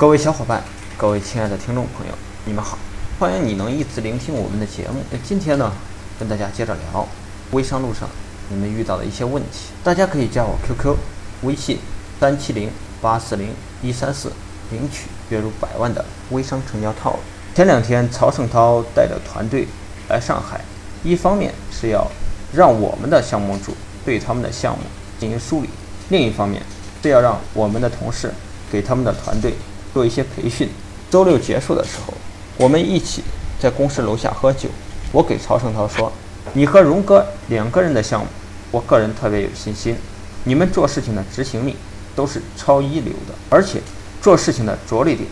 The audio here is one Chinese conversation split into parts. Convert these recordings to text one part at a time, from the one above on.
各位小伙伴，各位亲爱的听众朋友，你们好，欢迎你能一直聆听我们的节目。那今天呢，跟大家接着聊微商路上你们遇到的一些问题。大家可以加我 QQ 微信三七零八四零一三四，领取月入百万的微商成交套路。前两天，曹胜涛带着团队来上海，一方面是要让我们的项目组对他们的项目进行梳理，另一方面是要让我们的同事给他们的团队。做一些培训。周六结束的时候，我们一起在公司楼下喝酒。我给曹胜涛说：“你和荣哥两个人的项目，我个人特别有信心。你们做事情的执行力都是超一流的，而且做事情的着力点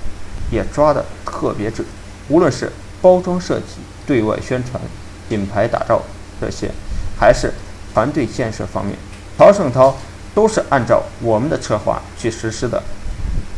也抓得特别准。无论是包装设计、对外宣传、品牌打造这些，还是团队建设方面，曹胜涛都是按照我们的策划去实施的。”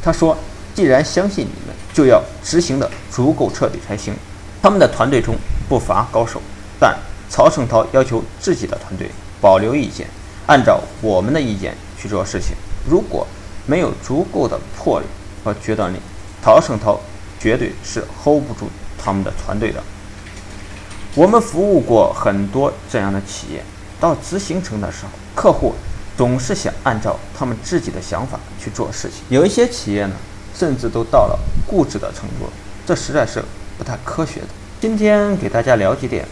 他说。既然相信你们，就要执行的足够彻底才行。他们的团队中不乏高手，但曹胜涛要求自己的团队保留意见，按照我们的意见去做事情。如果没有足够的魄力和决断力，曹胜涛绝对是 hold 不住他们的团队的。我们服务过很多这样的企业，到执行层的时候，客户总是想按照他们自己的想法去做事情。有一些企业呢。甚至都到了固执的程度，这实在是不太科学的。今天给大家聊几点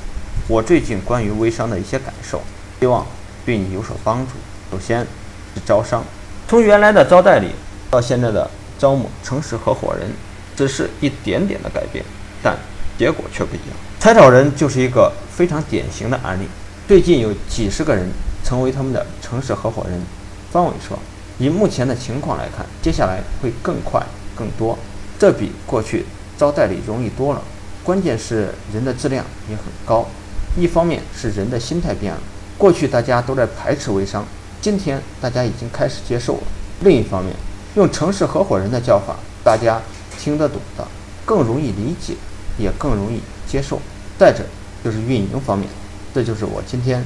我最近关于微商的一些感受，希望对你有所帮助。首先是招商，从原来的招代理到现在的招募城市合伙人，只是一点点的改变，但结果却不一样。彩找人就是一个非常典型的案例，最近有几十个人成为他们的城市合伙人。方伟说，以目前的情况来看，接下来会更快。更多，这比过去招代理容易多了。关键是人的质量也很高。一方面是人的心态变了，过去大家都在排斥微商，今天大家已经开始接受了。另一方面，用城市合伙人的叫法，大家听得懂的，更容易理解，也更容易接受。再者就是运营方面，这就是我今天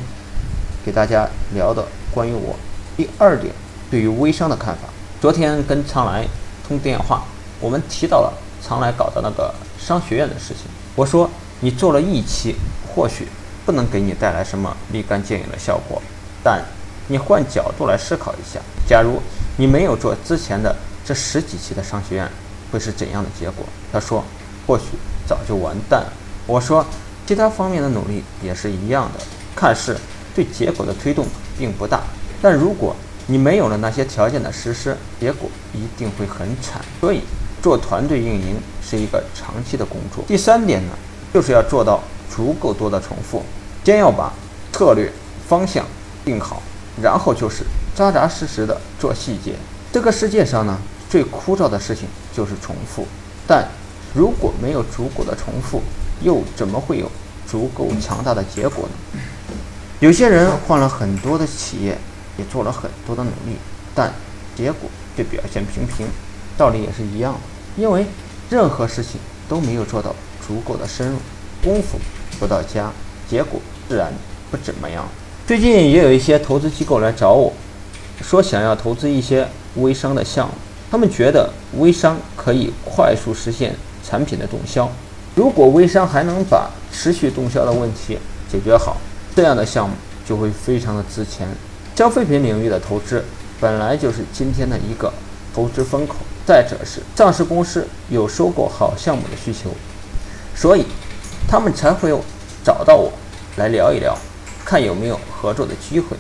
给大家聊的关于我第二点对于微商的看法。昨天跟常来。通电话，我们提到了常来搞的那个商学院的事情。我说你做了一期，或许不能给你带来什么立竿见影的效果，但你换角度来思考一下，假如你没有做之前的这十几期的商学院，会是怎样的结果？他说，或许早就完蛋了。我说，其他方面的努力也是一样的，看似对结果的推动并不大，但如果。你没有了那些条件的实施，结果一定会很惨。所以，做团队运营是一个长期的工作。第三点呢，就是要做到足够多的重复，先要把策略方向定好，然后就是扎扎实实的做细节。这个世界上呢，最枯燥的事情就是重复。但如果没有足够的重复，又怎么会有足够强大的结果呢？有些人换了很多的企业。也做了很多的努力，但结果却表现平平，道理也是一样的。因为任何事情都没有做到足够的深入，功夫不到家，结果自然不怎么样。最近也有一些投资机构来找我，说想要投资一些微商的项目，他们觉得微商可以快速实现产品的动销。如果微商还能把持续动销的问题解决好，这样的项目就会非常的值钱。消费品领域的投资本来就是今天的一个投资风口，再者是上市公司有收购好项目的需求，所以他们才会找到我来聊一聊，看有没有合作的机会。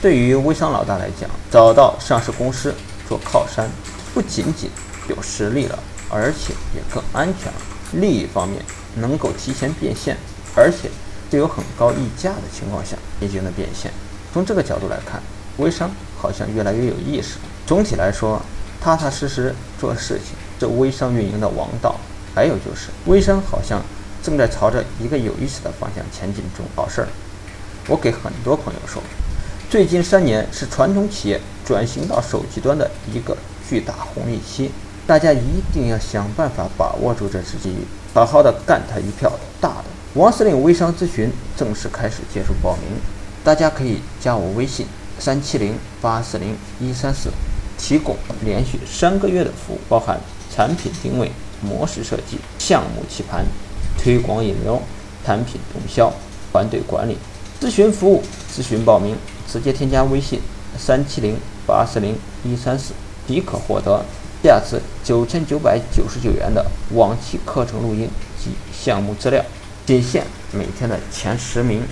对于微商老大来讲，找到上市公司做靠山，不仅仅有实力了，而且也更安全了。利益方面能够提前变现，而且就有很高溢价的情况下进行了变现。从这个角度来看，微商好像越来越有意思。总体来说，踏踏实实做事情，这微商运营的王道。还有就是，微商好像正在朝着一个有意思的方向前进中。好事儿，我给很多朋友说，最近三年是传统企业转型到手机端的一个巨大红利期，大家一定要想办法把握住这次机遇，好好的干他一票大的。王司令微商咨询正式开始接受报名。大家可以加我微信三七零八四零一三四，提供连续三个月的服务，包含产品定位、模式设计、项目棋盘、推广引流、产品动销、团队管理、咨询服务、咨询报名，直接添加微信三七零八四零一三四，即可获得价值九千九百九十九元的往期课程录音及项目资料，仅限每天的前十名。